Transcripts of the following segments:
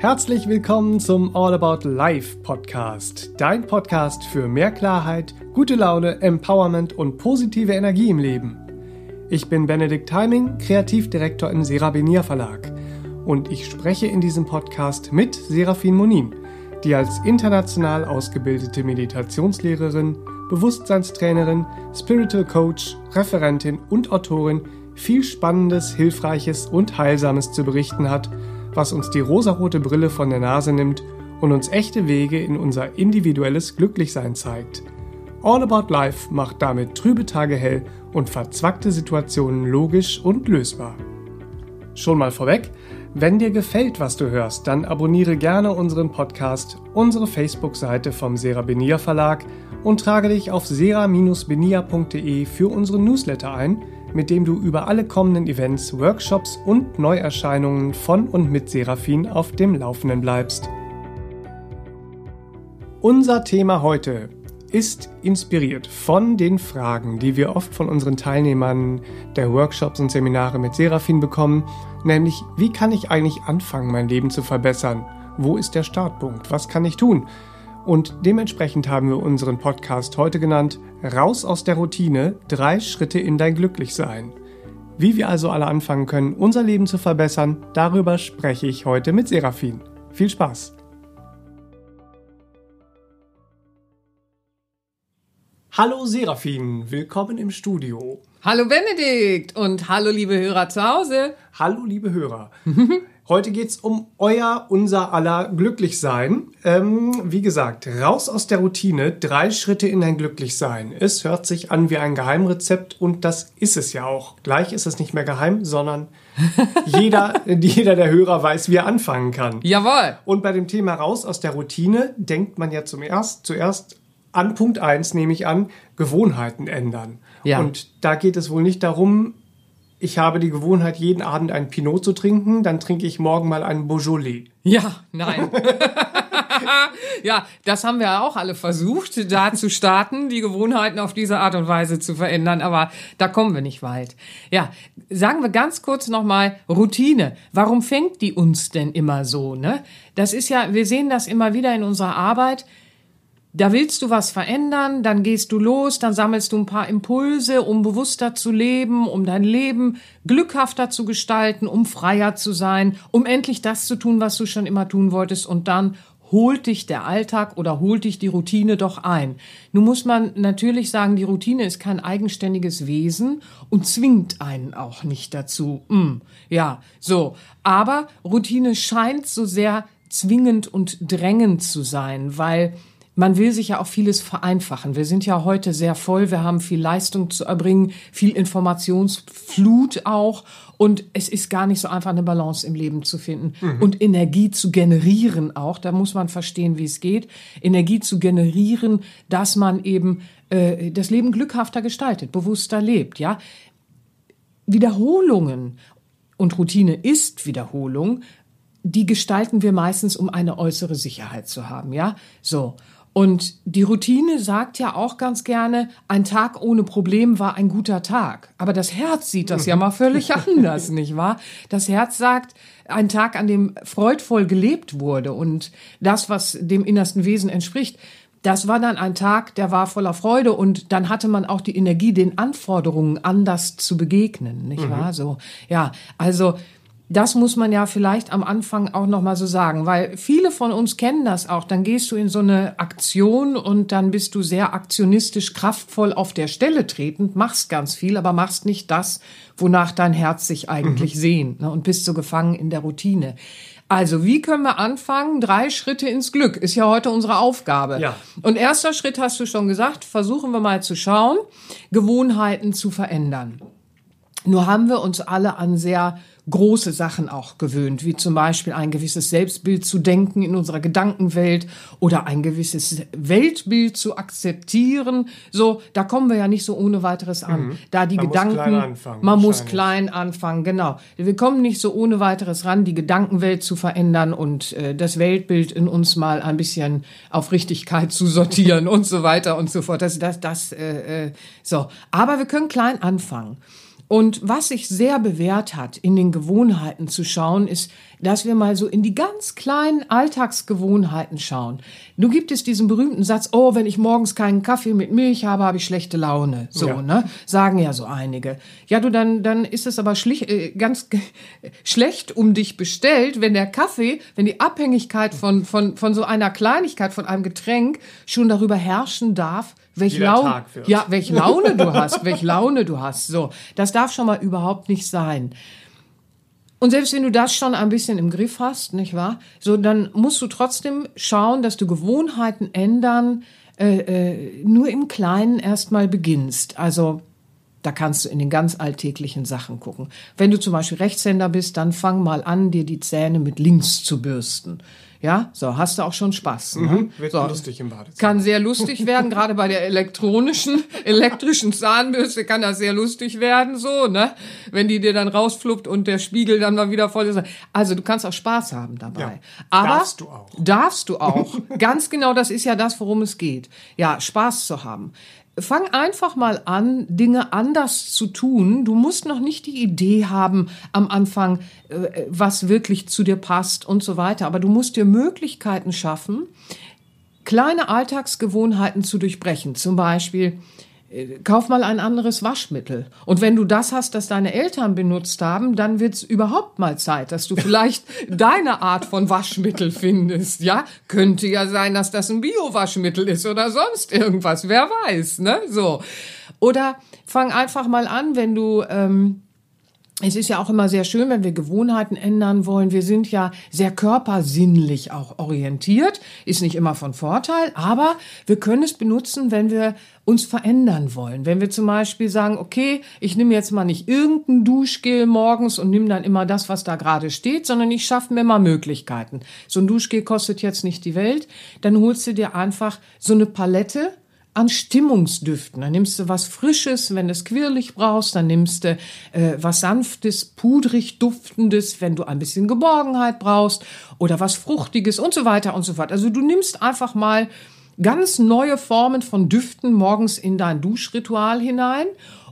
Herzlich willkommen zum All About Life Podcast, dein Podcast für mehr Klarheit, gute Laune, Empowerment und positive Energie im Leben. Ich bin Benedikt Heiming, Kreativdirektor im Serabinier Verlag und ich spreche in diesem Podcast mit Serafin Monin, die als international ausgebildete Meditationslehrerin, Bewusstseinstrainerin, Spiritual Coach, Referentin und Autorin viel Spannendes, Hilfreiches und Heilsames zu berichten hat – was uns die rosarote Brille von der Nase nimmt und uns echte Wege in unser individuelles Glücklichsein zeigt. All About Life macht damit trübe Tage hell und verzwackte Situationen logisch und lösbar. Schon mal vorweg, wenn dir gefällt, was du hörst, dann abonniere gerne unseren Podcast, unsere Facebook-Seite vom Serabenia Verlag und trage dich auf sera-benia.de für unseren Newsletter ein – mit dem du über alle kommenden Events, Workshops und Neuerscheinungen von und mit Seraphin auf dem Laufenden bleibst. Unser Thema heute ist inspiriert von den Fragen, die wir oft von unseren Teilnehmern der Workshops und Seminare mit Seraphin bekommen, nämlich wie kann ich eigentlich anfangen, mein Leben zu verbessern? Wo ist der Startpunkt? Was kann ich tun? Und dementsprechend haben wir unseren Podcast heute genannt Raus aus der Routine, drei Schritte in dein Glücklichsein. Wie wir also alle anfangen können, unser Leben zu verbessern, darüber spreche ich heute mit Serafin. Viel Spaß! Hallo Serafin, willkommen im Studio. Hallo Benedikt und hallo liebe Hörer zu Hause. Hallo liebe Hörer. Heute geht's um euer, unser aller Glücklichsein. Ähm, wie gesagt, raus aus der Routine, drei Schritte in ein Glücklichsein. Es hört sich an wie ein Geheimrezept und das ist es ja auch. Gleich ist es nicht mehr geheim, sondern jeder, jeder der Hörer weiß, wie er anfangen kann. Jawohl. Und bei dem Thema raus aus der Routine denkt man ja zum erst, zuerst an Punkt eins nehme ich an, Gewohnheiten ändern. Ja. Und da geht es wohl nicht darum, ich habe die Gewohnheit, jeden Abend einen Pinot zu trinken, dann trinke ich morgen mal einen Beaujolais. Ja, nein. ja, das haben wir auch alle versucht, da zu starten, die Gewohnheiten auf diese Art und Weise zu verändern, aber da kommen wir nicht weit. Ja, sagen wir ganz kurz nochmal Routine. Warum fängt die uns denn immer so, ne? Das ist ja, wir sehen das immer wieder in unserer Arbeit da willst du was verändern, dann gehst du los, dann sammelst du ein paar Impulse, um bewusster zu leben, um dein Leben glückhafter zu gestalten, um freier zu sein, um endlich das zu tun, was du schon immer tun wolltest und dann holt dich der Alltag oder holt dich die Routine doch ein. Nun muss man natürlich sagen, die Routine ist kein eigenständiges Wesen und zwingt einen auch nicht dazu. Mm, ja, so. Aber Routine scheint so sehr zwingend und drängend zu sein, weil man will sich ja auch vieles vereinfachen. Wir sind ja heute sehr voll, wir haben viel Leistung zu erbringen, viel Informationsflut auch. Und es ist gar nicht so einfach, eine Balance im Leben zu finden mhm. und Energie zu generieren auch. Da muss man verstehen, wie es geht. Energie zu generieren, dass man eben äh, das Leben glückhafter gestaltet, bewusster lebt. Ja, Wiederholungen und Routine ist Wiederholung. Die gestalten wir meistens, um eine äußere Sicherheit zu haben. Ja, so. Und die Routine sagt ja auch ganz gerne, ein Tag ohne Problem war ein guter Tag. Aber das Herz sieht das ja mal völlig anders, nicht wahr? Das Herz sagt, ein Tag, an dem freudvoll gelebt wurde und das, was dem innersten Wesen entspricht, das war dann ein Tag, der war voller Freude und dann hatte man auch die Energie, den Anforderungen anders zu begegnen, nicht mhm. wahr? So, ja, also das muss man ja vielleicht am Anfang auch noch mal so sagen, weil viele von uns kennen das auch. Dann gehst du in so eine Aktion und dann bist du sehr aktionistisch kraftvoll auf der Stelle tretend, machst ganz viel, aber machst nicht das, wonach dein Herz sich eigentlich mhm. sehnt ne, und bist so gefangen in der Routine. Also, wie können wir anfangen? Drei Schritte ins Glück ist ja heute unsere Aufgabe. Ja. Und erster Schritt hast du schon gesagt, versuchen wir mal zu schauen, Gewohnheiten zu verändern. Nur haben wir uns alle an sehr große Sachen auch gewöhnt, wie zum Beispiel ein gewisses Selbstbild zu denken in unserer Gedankenwelt oder ein gewisses Weltbild zu akzeptieren. So, da kommen wir ja nicht so ohne weiteres an. Mhm. Da die man Gedanken, muss klein anfangen, man muss klein anfangen, genau. Wir kommen nicht so ohne weiteres ran, die Gedankenwelt zu verändern und äh, das Weltbild in uns mal ein bisschen auf Richtigkeit zu sortieren und so weiter und so fort. Das, das, das, äh, äh, so. Aber wir können klein anfangen. Und was sich sehr bewährt hat, in den Gewohnheiten zu schauen, ist, dass wir mal so in die ganz kleinen Alltagsgewohnheiten schauen. Du gibt es diesen berühmten Satz, oh, wenn ich morgens keinen Kaffee mit Milch habe, habe ich schlechte Laune. So, Ja. ne? Sagen ja so einige. Ja, du, dann, dann ist es aber schlich, äh, ganz schlecht um dich bestellt, wenn der Kaffee, wenn die Abhängigkeit von, von, von so einer Kleinigkeit, von einem Getränk schon darüber herrschen darf, welche Jeder Laune, ja, welche Laune du hast, welche Laune du hast. So, das darf schon mal überhaupt nicht sein. Und selbst wenn du das schon ein bisschen im Griff hast, nicht wahr? So, dann musst du trotzdem schauen, dass du Gewohnheiten ändern, äh, äh, nur im Kleinen erstmal beginnst. Also, da kannst du in den ganz alltäglichen Sachen gucken. Wenn du zum Beispiel Rechtshänder bist, dann fang mal an, dir die Zähne mit links zu bürsten. Ja, so hast du auch schon Spaß. Ne? Wird so. lustig im Badezimmer. Kann sehr lustig werden, gerade bei der elektronischen, elektrischen Zahnbürste kann das sehr lustig werden, so, ne? Wenn die dir dann rausfluppt und der Spiegel dann mal wieder voll ist. Also du kannst auch Spaß haben dabei. Ja, Aber darfst du auch. Darfst du auch. Ganz genau, das ist ja das, worum es geht. Ja, Spaß zu haben. Fang einfach mal an, Dinge anders zu tun. Du musst noch nicht die Idee haben am Anfang, äh, was wirklich zu dir passt und so weiter. Aber du musst dir Möglichkeiten schaffen, kleine Alltagsgewohnheiten zu durchbrechen. Zum Beispiel, kauf mal ein anderes Waschmittel. Und wenn du das hast, das deine Eltern benutzt haben, dann wird's überhaupt mal Zeit, dass du vielleicht deine Art von Waschmittel findest. Ja, könnte ja sein, dass das ein Bio-Waschmittel ist oder sonst irgendwas. Wer weiß, ne? So. Oder fang einfach mal an, wenn du ähm, es ist ja auch immer sehr schön, wenn wir Gewohnheiten ändern wollen. Wir sind ja sehr körpersinnlich auch orientiert. Ist nicht immer von Vorteil, aber wir können es benutzen, wenn wir uns verändern wollen. Wenn wir zum Beispiel sagen, okay, ich nehme jetzt mal nicht irgendein Duschgel morgens und nehme dann immer das, was da gerade steht, sondern ich schaffe mir mal Möglichkeiten. So ein Duschgel kostet jetzt nicht die Welt. Dann holst du dir einfach so eine Palette an Stimmungsdüften. Dann nimmst du was Frisches, wenn du es quirlig brauchst. Dann nimmst du äh, was Sanftes, pudrig Duftendes, wenn du ein bisschen Geborgenheit brauchst. Oder was Fruchtiges und so weiter und so fort. Also du nimmst einfach mal ganz neue Formen von Düften morgens in dein Duschritual hinein.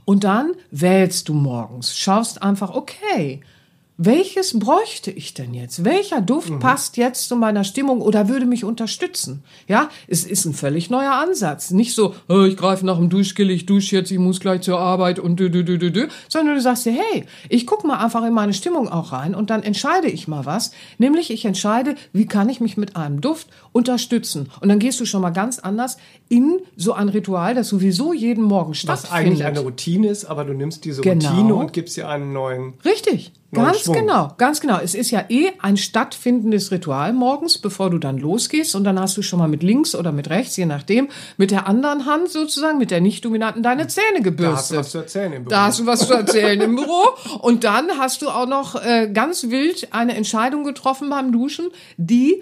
Und dann wählst du morgens. Schaust einfach, okay, welches bräuchte ich denn jetzt? Welcher Duft passt jetzt zu meiner Stimmung oder würde mich unterstützen? Ja, es ist ein völlig neuer Ansatz. Nicht so, oh, ich greife nach dem Duschgel, ich dusche jetzt, ich muss gleich zur Arbeit und dü, dü, dü, dü, dü. sondern du sagst dir, hey, ich guck mal einfach in meine Stimmung auch rein und dann entscheide ich mal was. Nämlich ich entscheide, wie kann ich mich mit einem Duft unterstützen? Und dann gehst du schon mal ganz anders in so ein Ritual, das sowieso jeden Morgen Was stattfindet. eigentlich eine Routine ist, aber du nimmst diese Genau. Routine und gibst ihr einen neuen. Richtig. Ganz Schwung. genau, ganz genau. Es ist ja eh ein stattfindendes Ritual morgens, bevor du dann losgehst. Und dann hast du schon mal mit links oder mit rechts, je nachdem, mit der anderen Hand sozusagen, mit der nicht-dominanten, deine Zähne gebürstet. Da hast du was zu erzählen im Büro. Da hast du was zu erzählen im Büro. Und dann hast du auch noch äh, ganz wild eine Entscheidung getroffen beim Duschen, die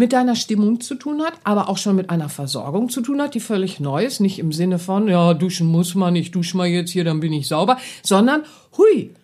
mit deiner Stimmung zu tun hat, aber auch schon mit einer Versorgung zu tun hat, die völlig neu ist. Nicht im Sinne von, ja, duschen muss man, ich dusche mal jetzt hier, dann bin ich sauber, sondern, hui,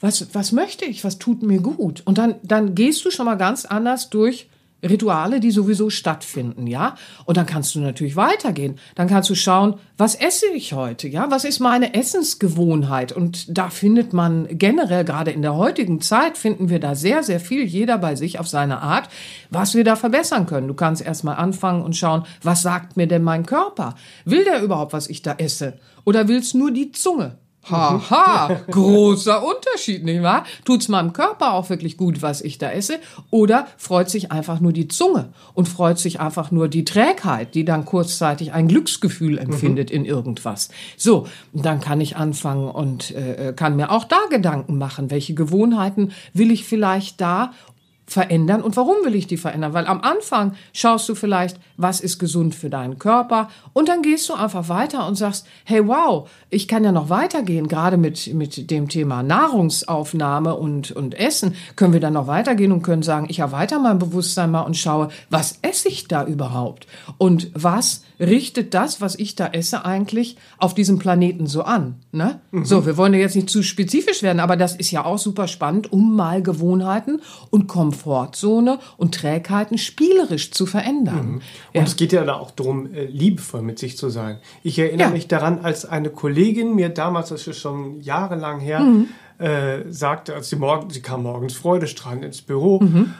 was, was möchte ich, was tut mir gut? Und dann, dann gehst du schon mal ganz anders durch Rituale, die sowieso stattfinden, ja? Und dann kannst du natürlich weitergehen. Dann kannst du schauen, was esse ich heute, ja? Was ist meine Essensgewohnheit? Und da findet man generell, gerade in der heutigen Zeit, finden wir da sehr, sehr viel, jeder bei sich auf seine Art, was wir da verbessern können. Du kannst erstmal anfangen und schauen, was sagt mir denn mein Körper? Will der überhaupt, was ich da esse? Oder will's nur die Zunge? Haha, großer Unterschied, nicht wahr? Tut's meinem Körper auch wirklich gut, was ich da esse? Oder freut sich einfach nur die Zunge und freut sich einfach nur die Trägheit, die dann kurzzeitig ein Glücksgefühl empfindet in irgendwas? So, dann kann ich anfangen und äh, kann mir auch da Gedanken machen, welche Gewohnheiten will ich vielleicht da verändern und warum will ich die verändern? Weil am Anfang schaust du vielleicht, was ist gesund für deinen Körper und dann gehst du einfach weiter und sagst, hey wow, ich kann ja noch weitergehen, gerade mit, mit dem Thema Nahrungsaufnahme und, und Essen können wir dann noch weitergehen und können sagen, ich erweitere mein Bewusstsein mal und schaue, was esse ich da überhaupt? Und was richtet das, was ich da esse, eigentlich auf diesem Planeten so an? Ne? So, wir wollen ja jetzt nicht zu spezifisch werden, aber das ist ja auch super spannend, um mal Gewohnheiten und Komfort Komfortzone und Trägheiten spielerisch zu verändern. Und ja. es geht ja da auch darum, äh, liebevoll mit sich zu sein. Ich erinnere ja. mich daran, als eine Kollegin mir damals, das ist schon jahrelang her, mhm. äh, sagte, als sie morgen, sie kam morgens freudestrahlend ins Büro. Mhm.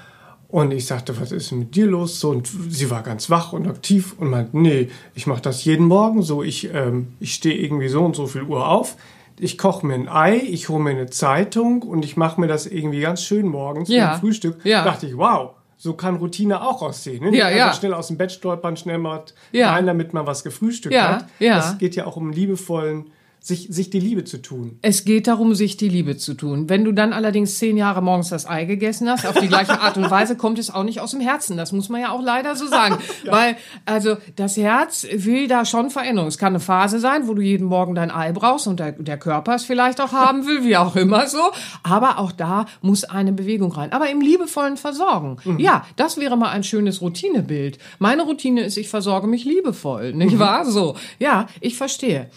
Und ich sagte, was ist mit dir los? So, und sie war ganz wach und aktiv und meinte, nee, ich mache das jeden Morgen so. Ich, ähm, ich stehe irgendwie so und so viel Uhr auf ich koche mir ein Ei, ich hole mir eine Zeitung und ich mache mir das irgendwie ganz schön morgens ja. beim Frühstück. Ja. dachte ich, wow, so kann Routine auch aussehen. Ne? Ja, ja. schnell aus dem Bett stolpern, schnell mal ja. rein, damit man was gefrühstückt ja, hat. Ja. Es geht ja auch um liebevollen sich, sich die Liebe zu tun. Es geht darum, sich die Liebe zu tun. Wenn du dann allerdings zehn Jahre morgens das Ei gegessen hast, auf die gleiche Art und Weise, kommt es auch nicht aus dem Herzen. Das muss man ja auch leider so sagen. ja. Weil, also, das Herz will da schon Veränderung. Es kann eine Phase sein, wo du jeden Morgen dein Ei brauchst und der, der Körper es vielleicht auch haben will, wie auch immer so. Aber auch da muss eine Bewegung rein. Aber im liebevollen Versorgen. Mhm. Ja, das wäre mal ein schönes Routinebild. Meine Routine ist, ich versorge mich liebevoll, nicht mhm. wahr? So. Ja, ich verstehe.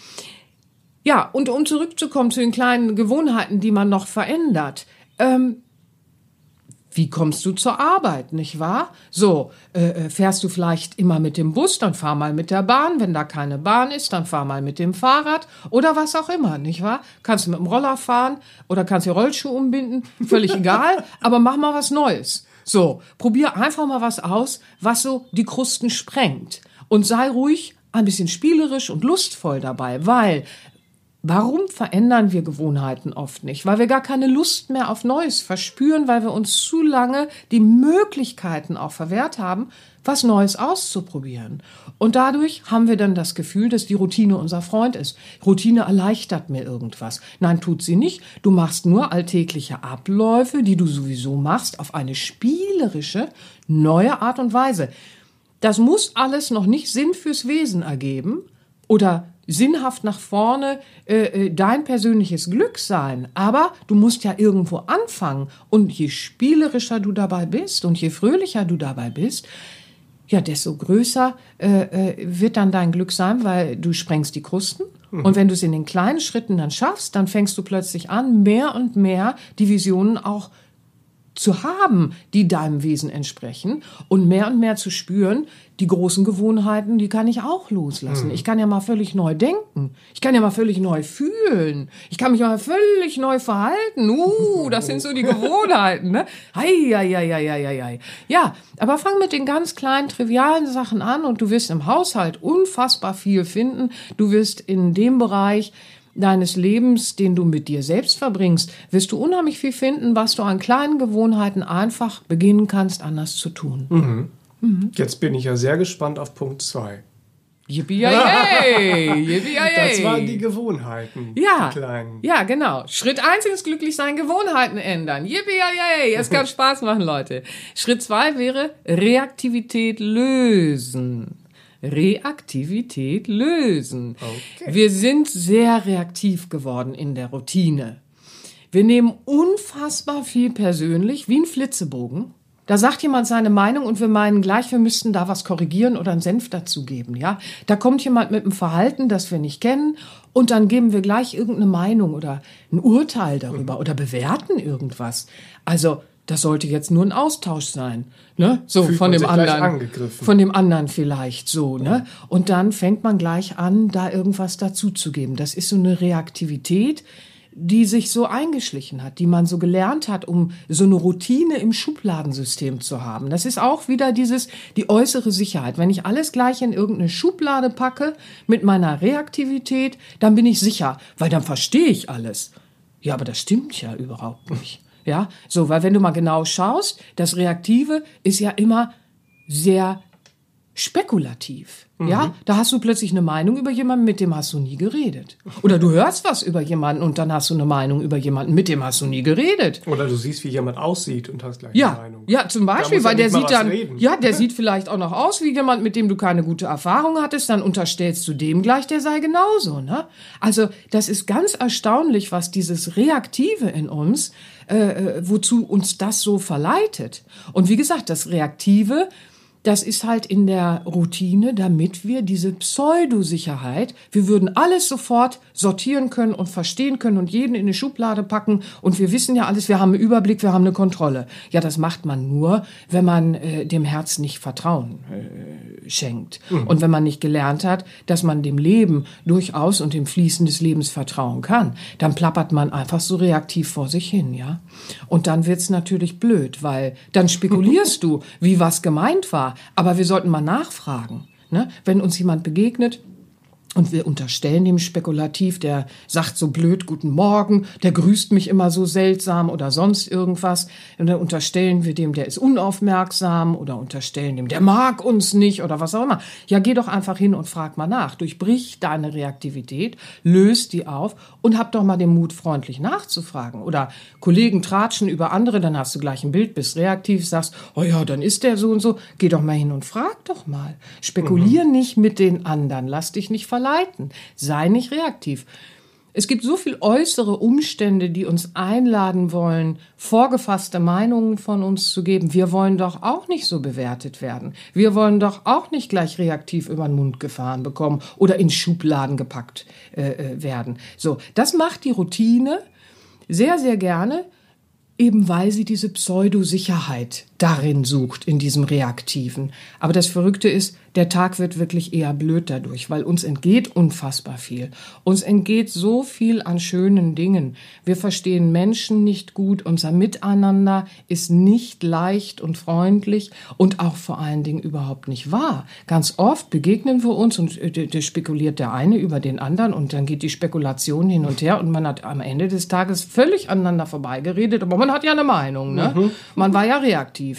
Ja, und um zurückzukommen zu den kleinen Gewohnheiten, die man noch verändert. Ähm, wie kommst du zur Arbeit, nicht wahr? So, äh, äh, fährst du vielleicht immer mit dem Bus, dann fahr mal mit der Bahn. Wenn da keine Bahn ist, dann fahr mal mit dem Fahrrad oder was auch immer, nicht wahr? Kannst du mit dem Roller fahren oder kannst dir Rollschuhe umbinden, völlig egal, aber mach mal was Neues. So, probier einfach mal was aus, was so die Krusten sprengt. Und sei ruhig ein bisschen spielerisch und lustvoll dabei, weil Warum verändern wir Gewohnheiten oft nicht? Weil wir gar keine Lust mehr auf Neues verspüren, weil wir uns zu lange die Möglichkeiten auch verwehrt haben, was Neues auszuprobieren. Und dadurch haben wir dann das Gefühl, dass die Routine unser Freund ist. Routine erleichtert mir irgendwas. Nein, tut sie nicht. Du machst nur alltägliche Abläufe, die du sowieso machst, auf eine spielerische, neue Art und Weise. Das muss alles noch nicht Sinn fürs Wesen ergeben oder sinnhaft nach vorne äh, äh, dein persönliches Glück sein. Aber du musst ja irgendwo anfangen. Und je spielerischer du dabei bist und je fröhlicher du dabei bist, ja, desto größer äh, äh, wird dann dein Glück sein, weil du sprengst die Krusten. Mhm. Und wenn du es in den kleinen Schritten dann schaffst, dann fängst du plötzlich an, mehr und mehr die Visionen auch zu haben, die deinem Wesen entsprechen und mehr und mehr zu spüren, die großen Gewohnheiten, die kann ich auch loslassen. Mhm. Ich kann ja mal völlig neu denken. Ich kann ja mal völlig neu fühlen. Ich kann mich mal völlig neu verhalten. Uh, das sind so die Gewohnheiten, ne? Hei, hei, hei, hei, hei, hei. Ja, aber fang mit den ganz kleinen, trivialen Sachen an und du wirst im Haushalt unfassbar viel finden. Du wirst in dem Bereich deines Lebens, den du mit dir selbst verbringst, wirst du unheimlich viel finden, was du an kleinen Gewohnheiten einfach beginnen kannst, anders zu tun. Mhm. Mhm. Jetzt bin ich ja sehr gespannt auf Punkt 2. Yippie Yippie Das waren die Gewohnheiten. Ja. Die kleinen. Ja, genau. Schritt 1 ist glücklich sein, Gewohnheiten ändern. Yippie Es kann Spaß machen, Leute. Schritt 2 wäre Reaktivität lösen. Reaktivität lösen. Okay. Wir sind sehr reaktiv geworden in der Routine. Wir nehmen unfassbar viel persönlich, wie ein Flitzebogen. Da sagt jemand seine Meinung und wir meinen gleich, wir müssten da was korrigieren oder einen Senf dazugeben, ja. Da kommt jemand mit einem Verhalten, das wir nicht kennen und dann geben wir gleich irgendeine Meinung oder ein Urteil darüber oder bewerten irgendwas. Also, das sollte jetzt nur ein Austausch sein, ne? So Fühlt von dem anderen, von dem anderen vielleicht so, ne? Und dann fängt man gleich an, da irgendwas dazuzugeben. Das ist so eine Reaktivität, die sich so eingeschlichen hat, die man so gelernt hat, um so eine Routine im Schubladensystem zu haben. Das ist auch wieder dieses, die äußere Sicherheit. Wenn ich alles gleich in irgendeine Schublade packe mit meiner Reaktivität, dann bin ich sicher, weil dann verstehe ich alles. Ja, aber das stimmt ja überhaupt nicht. Ja, so, weil wenn du mal genau schaust, das Reaktive ist ja immer sehr spekulativ. Mhm. Ja, da hast du plötzlich eine Meinung über jemanden, mit dem hast du nie geredet. Oder du hörst was über jemanden und dann hast du eine Meinung über jemanden, mit dem hast du nie geredet. Oder du siehst, wie jemand aussieht und hast gleich ja, eine Meinung. Ja, zum Beispiel, weil der sieht dann, reden. ja, der sieht vielleicht auch noch aus wie jemand, mit dem du keine gute Erfahrung hattest, dann unterstellst du dem gleich, der sei genauso, ne? Also, das ist ganz erstaunlich, was dieses Reaktive in uns, äh, äh wozu uns das so verleitet. Und wie gesagt, das Reaktive, das ist halt in der Routine, damit wir diese Pseudosicherheit, wir würden alles sofort sortieren können und verstehen können und jeden in eine Schublade packen und wir wissen ja alles, wir haben einen Überblick, wir haben eine Kontrolle. Ja, das macht man nur, wenn man äh, dem Herz nicht Vertrauen äh, schenkt mhm. und wenn man nicht gelernt hat, dass man dem Leben durchaus und dem Fließen des Lebens vertrauen kann. Dann plappert man einfach so reaktiv vor sich hin, ja. Und dann wird's natürlich blöd, weil dann spekulierst du, wie was gemeint war aber wir sollten mal nachfragen. Ne? Wenn uns jemand begegnet, und wir unterstellen dem spekulativ, der sagt so blöd Guten Morgen, der grüßt mich immer so seltsam oder sonst irgendwas. Und dann unterstellen wir dem, der ist unaufmerksam oder unterstellen dem, der mag uns nicht oder was auch immer. Ja, geh doch einfach hin und frag mal nach. Durchbrich deine Reaktivität, löst die auf und hab doch mal den Mut, freundlich nachzufragen. Oder Kollegen tratschen über andere, dann hast du gleich ein Bild, bist reaktiv, sagst, oh ja, dann ist der so und so. Geh doch mal hin und frag doch mal. Spekulier mhm. nicht mit den anderen. Lass dich nicht verleiten verleiten. Sei nicht reaktiv. Es gibt so viel äußere Umstände, die uns einladen wollen, vorgefasste Meinungen von uns zu geben. Wir wollen doch auch nicht so bewertet werden. Wir wollen doch auch nicht gleich reaktiv über den Mund gefahren bekommen oder in Schubladen gepackt äh, äh werden. So, das macht die Routine sehr, sehr gerne eben weil sie diese Pseudosicherheit darin sucht, in diesem Reaktiven. Aber das Verrückte ist, der Tag wird wirklich eher blöd dadurch, weil uns entgeht unfassbar viel. Uns entgeht so viel an schönen Dingen. Wir verstehen Menschen nicht gut, unser Miteinander ist nicht leicht und freundlich und auch vor allen Dingen überhaupt nicht wahr. Ganz oft begegnen wir uns und äh, spekuliert der eine über den anderen und dann geht die Spekulation hin und her und man hat am Ende des Tages völlig aneinander vorbeigeredet, aber man hat ja eine Meinung, ne? Mhm. Man war ja reaktiv.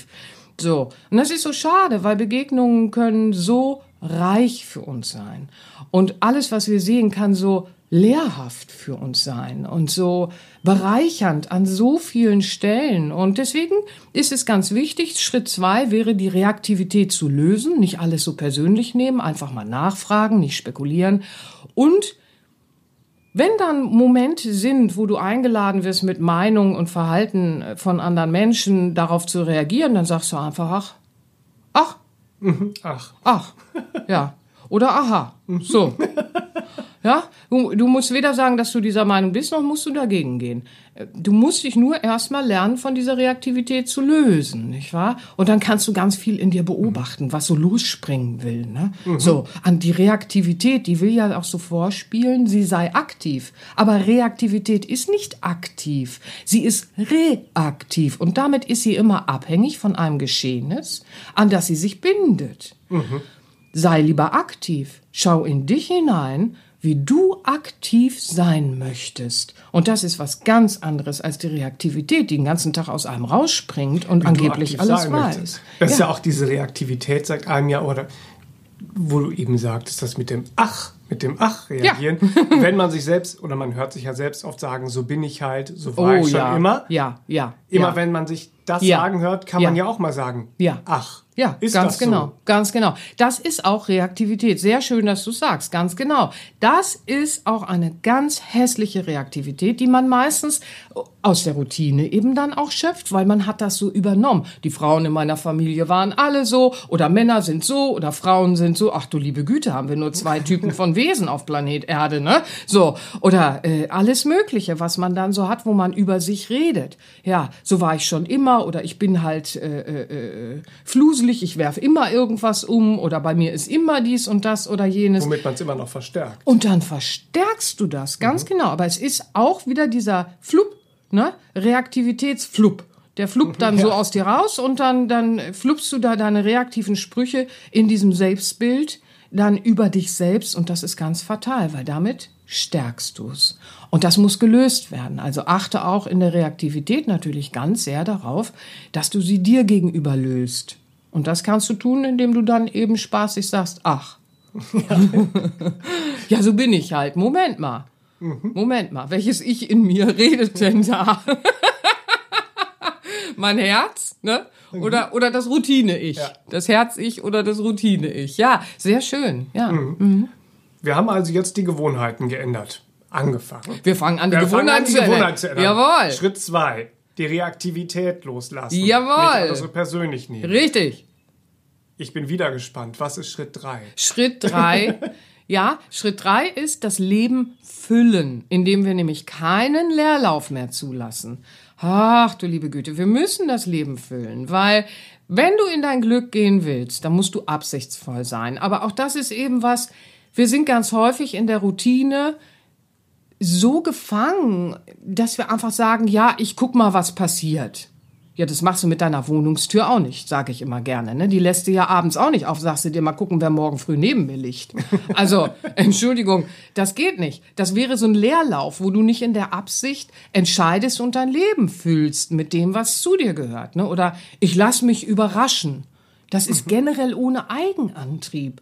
So. Und das ist so schade, weil Begegnungen können so reich für uns sein. Und alles, was wir sehen, kann so lehrhaft für uns sein und so bereichernd an so vielen Stellen. Und deswegen ist es ganz wichtig, Schritt zwei wäre die Reaktivität zu lösen, nicht alles so persönlich nehmen, einfach mal nachfragen, nicht spekulieren und wenn dann Momente sind, wo du eingeladen wirst, mit Meinung und Verhalten von anderen Menschen darauf zu reagieren, dann sagst du einfach, ach, ach, mhm. ach, ach, ja. Oder aha, so. Ja, du, du musst weder sagen, dass du dieser Meinung bist, noch musst du dagegen gehen. Du musst dich nur erstmal lernen, von dieser Reaktivität zu lösen, nicht wahr? Und dann kannst du ganz viel in dir beobachten, was so losspringen will. Ne? Mhm. So, an die Reaktivität, die will ja auch so vorspielen, sie sei aktiv. Aber Reaktivität ist nicht aktiv, sie ist reaktiv. Und damit ist sie immer abhängig von einem Geschehnis, an das sie sich bindet. Mhm. Sei lieber aktiv, schau in dich hinein, wie du aktiv sein möchtest. Und das ist was ganz anderes als die Reaktivität, die den ganzen Tag aus einem rausspringt und wie angeblich alles weiß. Möchtest. Das ja. ist ja auch diese Reaktivität, sagt einem ja, oder wo du eben sagtest, das mit dem Ach, mit dem Ach reagieren. Ja. Wenn man sich selbst, oder man hört sich ja selbst oft sagen, so bin ich halt, so war oh, ich schon ja. immer. Ja, ja. Immer ja. wenn man sich das sagen hört, kann man ja auch mal sagen, ja. Ach. Ja, ist ganz genau, so? ganz genau. Das ist auch Reaktivität. Sehr schön, dass du sagst, ganz genau. Das ist auch eine ganz hässliche Reaktivität, die man meistens aus der Routine eben dann auch schöpft, weil man hat das so übernommen. Die Frauen in meiner Familie waren alle so oder Männer sind so oder Frauen sind so. Ach du liebe Güte, haben wir nur zwei Typen von Wesen auf Planet Erde, ne? So oder äh, alles Mögliche, was man dann so hat, wo man über sich redet. Ja, so war ich schon immer oder ich bin halt äh, äh, äh Flusel gruselig, ich werfe immer irgendwas um oder bei mir ist immer dies und das oder jenes. Womit man es immer noch verstärkt. Und dann verstärkst du das, ganz mhm. genau. Aber es ist auch wieder dieser Flup, ne? Reaktivitätsflup. Der fluppt dann ja. so aus dir raus und dann, dann flupst du da deine reaktiven Sprüche in diesem Selbstbild dann über dich selbst und das ist ganz fatal, weil damit stärkst du es. Und das muss gelöst werden. Also achte auch in der Reaktivität natürlich ganz sehr darauf, dass du sie dir gegenüber löst. Und das kannst du tun, indem du dann eben spaßig sagst, ach. Ja, ja so bin ich halt. Moment mal. Mhm. Moment mal. Welches Ich in mir redet denn da? mein Herz, ne? Oder, oder das Routine-Ich. Ja. Das Herz-Ich oder das Routine-Ich. Ja, sehr schön. Ja. Mhm. Mhm. Wir haben also jetzt die Gewohnheiten geändert. Angefangen. Wir fangen an, die, Gewohnheiten, an, die Gewohnheiten zu ändern. Jawohl. Schritt zwei die Reaktivität loslassen. Jawohl. Nicht so persönlich nehmen. Richtig. Ich bin wieder gespannt. Was ist Schritt drei? Schritt drei. ja, Schritt drei ist das Leben füllen, indem wir nämlich keinen Leerlauf mehr zulassen. Ach du liebe Güte, wir müssen das Leben füllen, weil wenn du in dein Glück gehen willst, dann musst du absichtsvoll sein. Aber auch das ist eben was, wir sind ganz häufig in der Routine so gefangen, dass wir einfach sagen, ja, ich guck mal, was passiert. Ja, das machst du mit deiner Wohnungstür auch nicht, sage ich immer gerne. Ne? Die lässt du ja abends auch nicht auf, sagst du dir mal gucken, wer morgen früh neben mir liegt. Also, Entschuldigung, das geht nicht. Das wäre so ein Leerlauf, wo du nicht in der Absicht entscheidest und dein Leben fühlst mit dem, was zu dir gehört. Ne? Oder ich lass mich überraschen. Das ist generell ohne Eigenantrieb.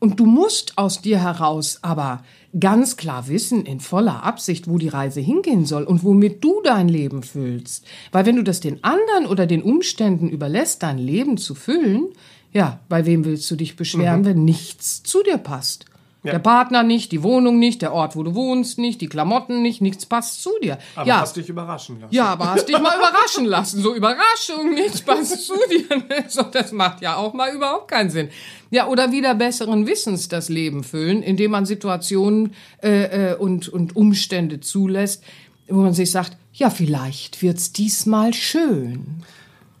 Und du musst aus dir heraus aber ganz klar wissen, in voller Absicht, wo die Reise hingehen soll und womit du dein Leben füllst. Weil wenn du das den anderen oder den Umständen überlässt, dein Leben zu füllen, ja, bei wem willst du dich beschweren, mhm. wenn nichts zu dir passt? Ja. Der Partner nicht, die Wohnung nicht, der Ort, wo du wohnst nicht, die Klamotten nicht, nichts passt zu dir. Aber ja. hast dich überraschen lassen. Ja, aber hast dich mal überraschen lassen. So Überraschung, nichts passt zu dir. So, das macht ja auch mal überhaupt keinen Sinn. Ja, oder wieder besseren Wissens das Leben füllen, indem man Situationen äh, äh, und, und Umstände zulässt, wo man sich sagt, ja, vielleicht wird's diesmal schön.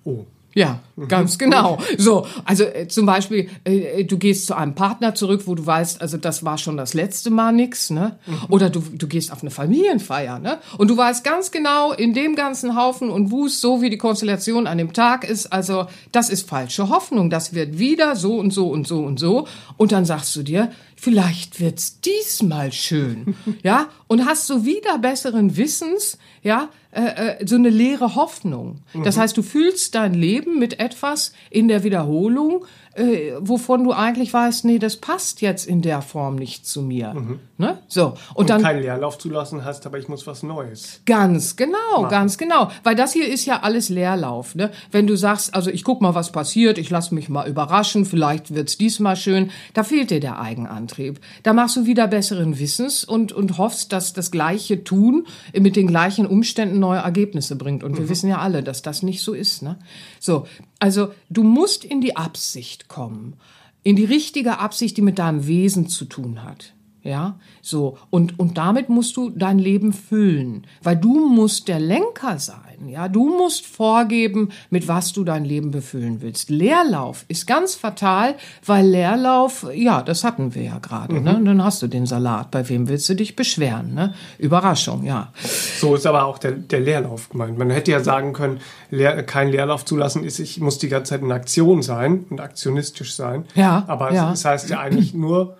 Oh. Ja, ganz genau. So, also äh, zum Beispiel, äh, du gehst zu einem Partner zurück, wo du weißt, also das war schon das letzte Mal nix, ne? Mhm. Oder du, du gehst auf eine Familienfeier, ne? Und du weißt ganz genau, in dem ganzen Haufen und Wust, so wie die Konstellation an dem Tag ist, also das ist falsche Hoffnung, das wird wieder so und so und so und so. Und dann sagst du dir, vielleicht wird's diesmal schön, ja? Und hast so wieder besseren Wissens, ja, äh, äh, so eine leere Hoffnung. Das mhm. heißt, du fühlst dein Leben mit etwas in der Wiederholung, äh, wovon du eigentlich weißt, nee, das passt jetzt in der Form nicht zu mir. Mhm. Ne? So und, und dann keinen Leerlauf zulassen hast, aber ich muss was Neues. Ganz genau, machen. ganz genau, weil das hier ist ja alles Leerlauf. Ne? Wenn du sagst, also ich guck mal, was passiert, ich lass mich mal überraschen, vielleicht wird's diesmal schön, da fehlt dir der Eigenantrieb. Da machst du wieder besseren Wissens und und hoffst, dass das gleiche tun mit den gleichen Umständen neue Ergebnisse bringt. Und wir mhm. wissen ja alle, dass das nicht so ist. Ne? So, also du musst in die Absicht kommen, in die richtige Absicht, die mit deinem Wesen zu tun hat. Ja, so. Und, und damit musst du dein Leben füllen, weil du musst der Lenker sein. Ja, du musst vorgeben, mit was du dein Leben befüllen willst. Leerlauf ist ganz fatal, weil Leerlauf, ja, das hatten wir ja gerade, ne? mhm. ne? Dann hast du den Salat. Bei wem willst du dich beschweren, ne? Überraschung, ja. So ist aber auch der, der Leerlauf gemeint. Man hätte ja sagen können, Leer, kein Leerlauf zulassen ist, ich muss die ganze Zeit in Aktion sein und aktionistisch sein. Ja. Aber ja. das heißt ja eigentlich nur,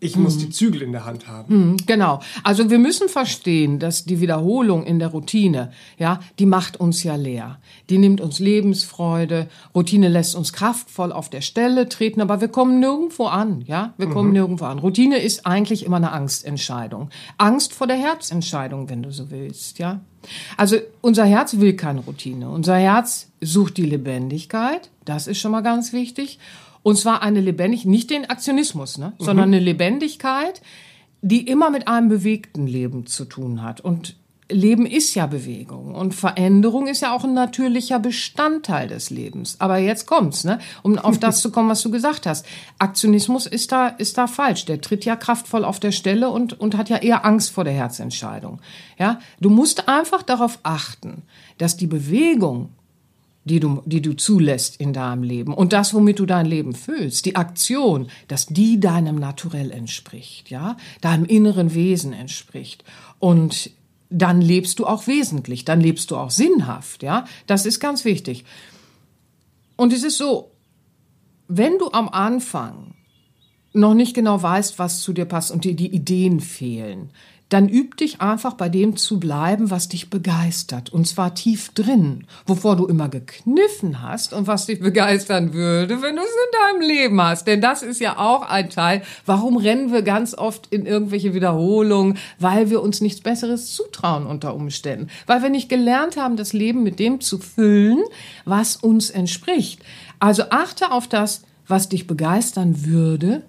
ich muss mhm. die Zügel in der Hand haben. Mhm, genau. Also wir müssen verstehen, dass die Wiederholung in der Routine, ja, die macht uns ja leer. Die nimmt uns Lebensfreude. Routine lässt uns kraftvoll auf der Stelle treten, aber wir kommen nirgendwo an, ja. Wir kommen mhm. nirgendwo an. Routine ist eigentlich immer eine Angstentscheidung. Angst vor der Herzentscheidung, wenn du so willst, ja. Also unser Herz will keine Routine. Unser Herz sucht die Lebendigkeit. Das ist schon mal ganz wichtig. Und zwar eine lebendig, nicht den Aktionismus, ne, mhm. sondern eine Lebendigkeit, die immer mit einem bewegten Leben zu tun hat. Und Leben ist ja Bewegung und Veränderung ist ja auch ein natürlicher Bestandteil des Lebens. Aber jetzt kommt's, ne? Um auf das zu kommen, was du gesagt hast. Aktionismus ist da, ist da falsch. Der tritt ja kraftvoll auf der Stelle und, und hat ja eher Angst vor der Herzentscheidung. Ja? Du musst einfach darauf achten, dass die Bewegung die du, die du zulässt in deinem Leben. Und das, womit du dein Leben füllst, die Aktion, dass die deinem Naturell entspricht, ja, deinem inneren Wesen entspricht. Und dann lebst du auch wesentlich, dann lebst du auch sinnhaft, ja, das ist ganz wichtig. Und es ist so, wenn du am Anfang noch nicht genau weißt, was zu dir passt und dir die Ideen fehlen, dann üb dich einfach bei dem zu bleiben, was dich begeistert. Und zwar tief drin, wovor du immer gekniffen hast und was dich begeistern würde, wenn du es in deinem Leben hast. Denn das ist ja auch ein Teil. Warum rennen wir ganz oft in irgendwelche Wiederholungen? Weil wir uns nichts Besseres zutrauen unter Umständen. Weil wir nicht gelernt haben, das Leben mit dem zu füllen, was uns entspricht. Also achte auf das, was dich begeistern würde,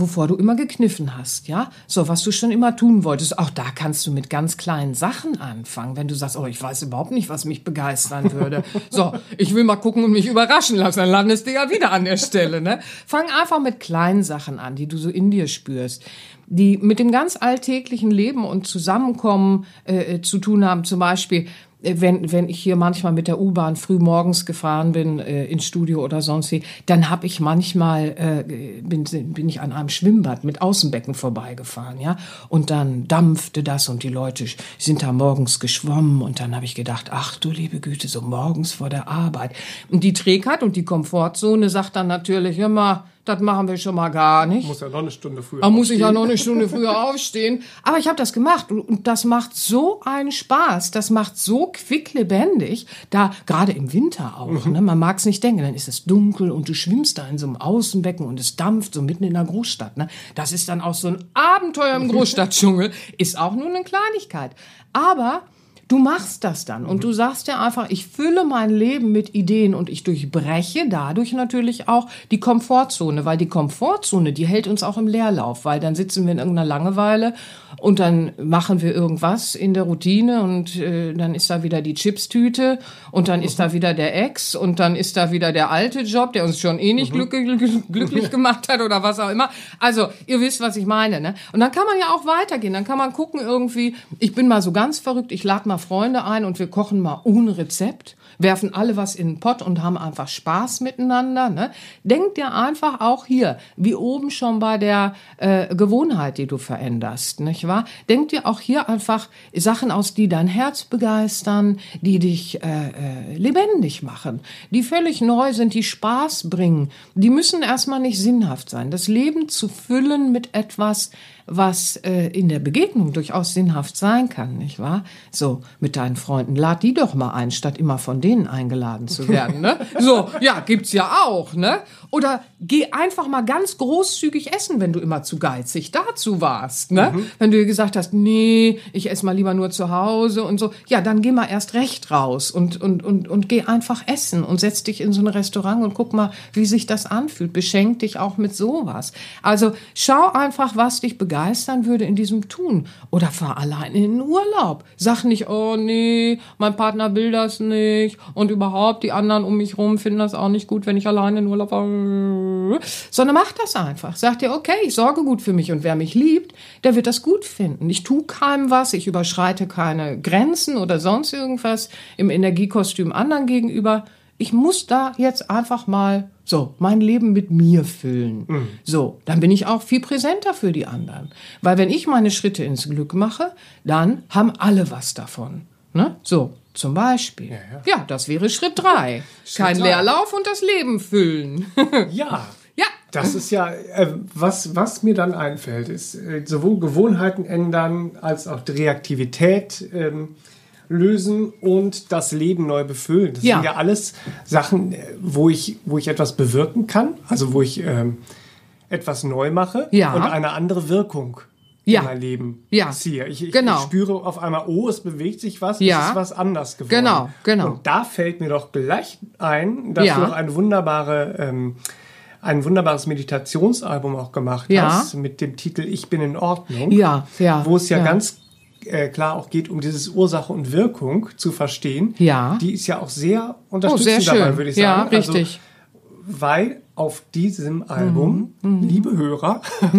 wovor du immer gekniffen hast, ja? So, was du schon immer tun wolltest. Auch da kannst du mit ganz kleinen Sachen anfangen, wenn du sagst, oh, ich weiß überhaupt nicht, was mich begeistern würde. so, ich will mal gucken und mich überraschen lassen, dann landest du ja wieder an der Stelle, ne? Fang einfach mit kleinen Sachen an, die du so in dir spürst die mit dem ganz alltäglichen Leben und Zusammenkommen äh, äh zu tun haben. Zum Beispiel, wenn, wenn ich hier manchmal mit der U-Bahn früh morgens gefahren bin äh, ins Studio oder sonst wie, dann habe ich manchmal äh, bin, bin ich an einem Schwimmbad mit Außenbecken vorbeigefahren, ja, und dann dampfte das und die Leute sind da morgens geschwommen und dann habe ich gedacht, ach du liebe Güte, so morgens vor der Arbeit. Und die Trägheit und die Komfortzone sagt dann natürlich immer, das machen wir schon mal gar nicht. Muss ja noch eine Stunde früher. Da muss ich ja noch eine Stunde früher aufstehen. Aber ich habe das gemacht und das macht so einen Spaß. Das macht so quicklebendig. Da gerade im Winter auch. Mhm. Ne? Man mag es nicht denken. Dann ist es dunkel und du schwimmst da in so einem Außenbecken und es dampft so mitten in der Großstadt. Ne? Das ist dann auch so ein Abenteuer im Großstadtdschungel. ist auch nur eine Kleinigkeit. Aber Du machst das dann und du sagst ja einfach, ich fülle mein Leben mit Ideen und ich durchbreche dadurch natürlich auch die Komfortzone, weil die Komfortzone, die hält uns auch im Leerlauf, weil dann sitzen wir in irgendeiner Langeweile und dann machen wir irgendwas in der Routine und äh, dann ist da wieder die Chipstüte und dann ist da wieder der Ex und dann ist da wieder der alte Job, der uns schon eh nicht mhm. glücklich, glücklich gemacht hat oder was auch immer. Also, ihr wisst, was ich meine, ne? Und dann kann man ja auch weitergehen, dann kann man gucken irgendwie, ich bin mal so ganz verrückt, ich lade mal Freunde ein und wir kochen mal ohne Rezept werfen alle was in den Pott und haben einfach Spaß miteinander. Ne? Denk dir einfach auch hier, wie oben schon bei der äh, Gewohnheit, die du veränderst, nicht wahr? Denk dir auch hier einfach Sachen aus, die dein Herz begeistern, die dich äh, äh, lebendig machen, die völlig neu sind, die Spaß bringen. Die müssen erstmal nicht sinnhaft sein. Das Leben zu füllen mit etwas, was äh, in der Begegnung durchaus sinnhaft sein kann, nicht wahr? So, mit deinen Freunden, lad die doch mal ein, statt immer von denen eingeladen zu werden, ne? So, ja, gibt's ja auch, ne? Oder geh einfach mal ganz großzügig essen, wenn du immer zu geizig dazu warst, ne? Mhm. Wenn du gesagt hast, nee, ich esse mal lieber nur zu Hause und so, ja, dann geh mal erst recht raus und, und, und, und geh einfach essen und setz dich in so ein Restaurant und guck mal, wie sich das anfühlt. Beschenk dich auch mit sowas. Also schau einfach, was dich begeistert begeistern würde in diesem Tun. Oder fahr allein in den Urlaub. Sag nicht, oh nee, mein Partner will das nicht und überhaupt die anderen um mich rum finden das auch nicht gut, wenn ich allein in den Urlaub fahre. Sondern mach das einfach. Sag dir, okay, ich sorge gut für mich und wer mich liebt, der wird das gut finden. Ich tu keinem was, ich überschreite keine Grenzen oder sonst irgendwas im Energiekostüm anderen gegenüber ich muss da jetzt einfach mal so mein Leben mit mir füllen. Mhm. So, dann bin ich auch viel präsenter für die anderen. Weil wenn ich meine Schritte ins Glück mache, dann haben alle was davon. Ne? So, zum Beispiel. Ja, ja. ja das wäre Schritt drei. Kein drei. Leerlauf und das Leben füllen. ja. Ja. Das ist ja, äh, was, was mir dann einfällt, ist äh, sowohl Gewohnheiten ändern als auch die Reaktivität. Ähm, lösen und das Leben neu befüllen. Das ja. sind ja alles Sachen, wo ich, wo ich etwas bewirken kann, also wo ich ähm, etwas neu mache ja. und eine andere Wirkung ja. in mein Leben ja. ziehe. Ich, ich, genau. ich spüre auf einmal, oh, es bewegt sich was, ja. es ist was anders geworden. Genau, genau. Und da fällt mir doch gleich ein, dass ja. du auch eine wunderbare ähm, ein wunderbares Meditationsalbum auch gemacht ja. hast mit dem Titel Ich bin in Ordnung. Ja, ja. Wo es ja, ja. ganz äh, klar auch geht, um dieses Ursache und Wirkung zu verstehen. Ja. Die ist ja auch sehr unterstützend oh, sehr dabei, würde ich sagen. Ja, also, richtig. Also, weil auf diesem Album, mhm. mhm. liebe Hörer,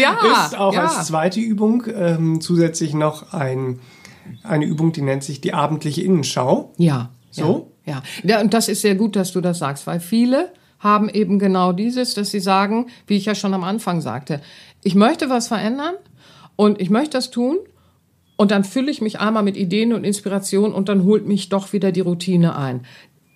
ja, ist auch ja. als zweite Übung ähm, zusätzlich noch ein, eine Übung, die nennt sich die abendliche Innenschau. Ja. So? Ja. ja. Und das ist sehr gut, dass du das sagst, weil viele haben eben genau dieses, dass sie sagen, wie ich ja schon am Anfang sagte, ich möchte was verändern und ich möchte das tun und dann fülle ich mich einmal mit Ideen und Inspiration und dann holt mich doch wieder die Routine ein.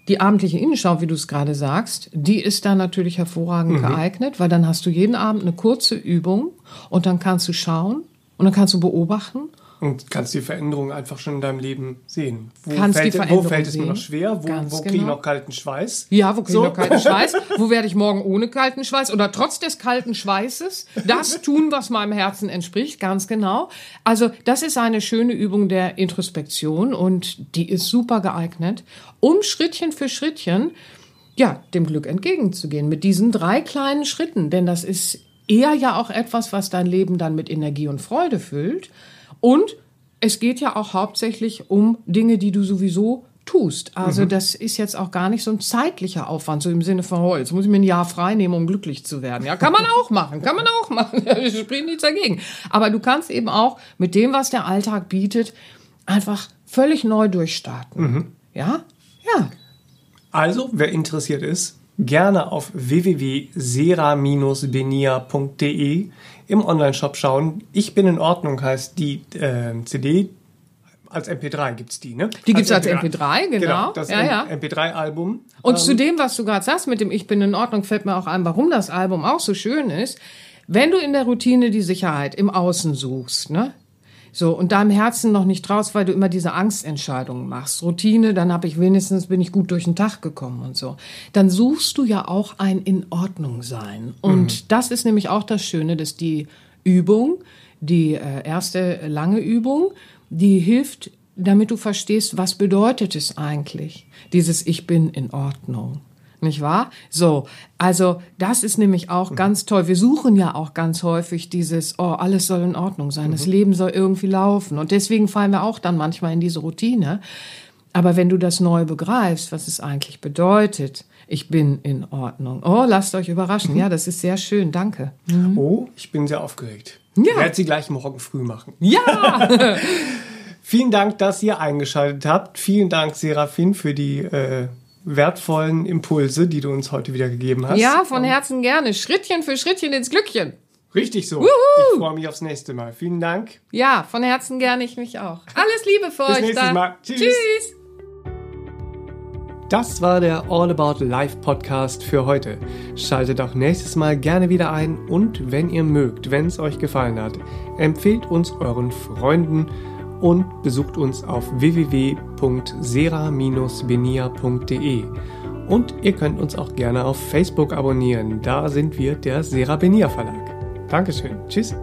Die abendliche Innenschau, wie du es gerade sagst, die ist da natürlich hervorragend mhm. geeignet, weil dann hast du jeden Abend eine kurze Übung und dann kannst du schauen und dann kannst du beobachten und kannst die Veränderung einfach schon in deinem Leben sehen. Wo kannst fällt, die Veränderung wo fällt es mir noch schwer? Wo, wo kriege ich genau. noch kalten Schweiß? Ja, wo kriege so. ich noch kalten Schweiß? wo werde ich morgen ohne kalten Schweiß oder trotz des kalten Schweißes das tun, was meinem Herzen entspricht? Ganz genau. Also das ist eine schöne Übung der Introspektion und die ist super geeignet, um Schrittchen für Schrittchen ja, dem Glück entgegenzugehen mit diesen drei kleinen Schritten, denn das ist eher ja auch etwas, was dein Leben dann mit Energie und Freude füllt. Und es geht ja auch hauptsächlich um Dinge, die du sowieso tust. Also mhm. das ist jetzt auch gar nicht so ein zeitlicher Aufwand, so im Sinne von, oh, jetzt muss ich mir ein Jahr frei nehmen, um glücklich zu werden. Ja, kann man auch machen, kann man auch machen. Ich spricht nichts dagegen. Aber du kannst eben auch mit dem, was der Alltag bietet, einfach völlig neu durchstarten. Mhm. Ja? Ja. Also, wer interessiert ist, gerne auf www.sera-benia.de im Onlineshop schauen. Ich bin in Ordnung heißt die äh, CD. Als MP3 gibt es die, ne? Die gibt es als, als MP3, genau. genau das ja, ja. MP3-Album. Und ähm, zu dem, was du gerade sagst mit dem Ich bin in Ordnung, fällt mir auch ein, warum das Album auch so schön ist. Wenn du in der Routine die Sicherheit im Außen suchst, ne? So, und da im Herzen noch nicht traust, weil du immer diese Angstentscheidungen machst. Routine, dann habe ich wenigstens, bin ich gut durch den Tag gekommen und so. Dann suchst du ja auch ein in Ordnung sein. Und mhm. das ist nämlich auch das Schöne, dass die Übung, die äh, erste lange Übung, die hilft, damit du verstehst, was bedeutet es eigentlich, dieses Ich bin in Ordnung. Nicht wahr? So, also das ist nämlich auch mhm. ganz toll. Wir suchen ja auch ganz häufig dieses, oh, alles soll in Ordnung sein, mhm. das Leben soll irgendwie laufen. Und deswegen fallen wir auch dann manchmal in diese Routine. Aber wenn du das neu begreifst, was es eigentlich bedeutet, ich bin in Ordnung. Oh, lasst euch überraschen. Mhm. Ja, das ist sehr schön. Danke. Mhm. Oh, ich bin sehr aufgeregt. Ja. Ich werde sie gleich morgen früh machen. Ja! Vielen Dank, dass ihr eingeschaltet habt. Vielen Dank, Serafin, für die äh, wertvollen Impulse, die du uns heute wieder gegeben hast. Ja, von Herzen gerne. Schrittchen für Schrittchen ins Glückchen. Richtig so. Wuhu. Ich freue mich aufs nächste Mal. Vielen Dank. Ja, von Herzen gerne, ich mich auch. Alles Liebe für Bis euch. Bis nächstes Mal. Tschüss. Tschüss. Das war der All About Life Podcast für heute. Schaltet auch nächstes Mal gerne wieder ein und wenn ihr mögt, wenn es euch gefallen hat, empfehlt uns euren Freunden und besucht uns auf www.sera-benia.de. Und ihr könnt uns auch gerne auf Facebook abonnieren. Da sind wir der Sera Benia Verlag. Dankeschön. Tschüss.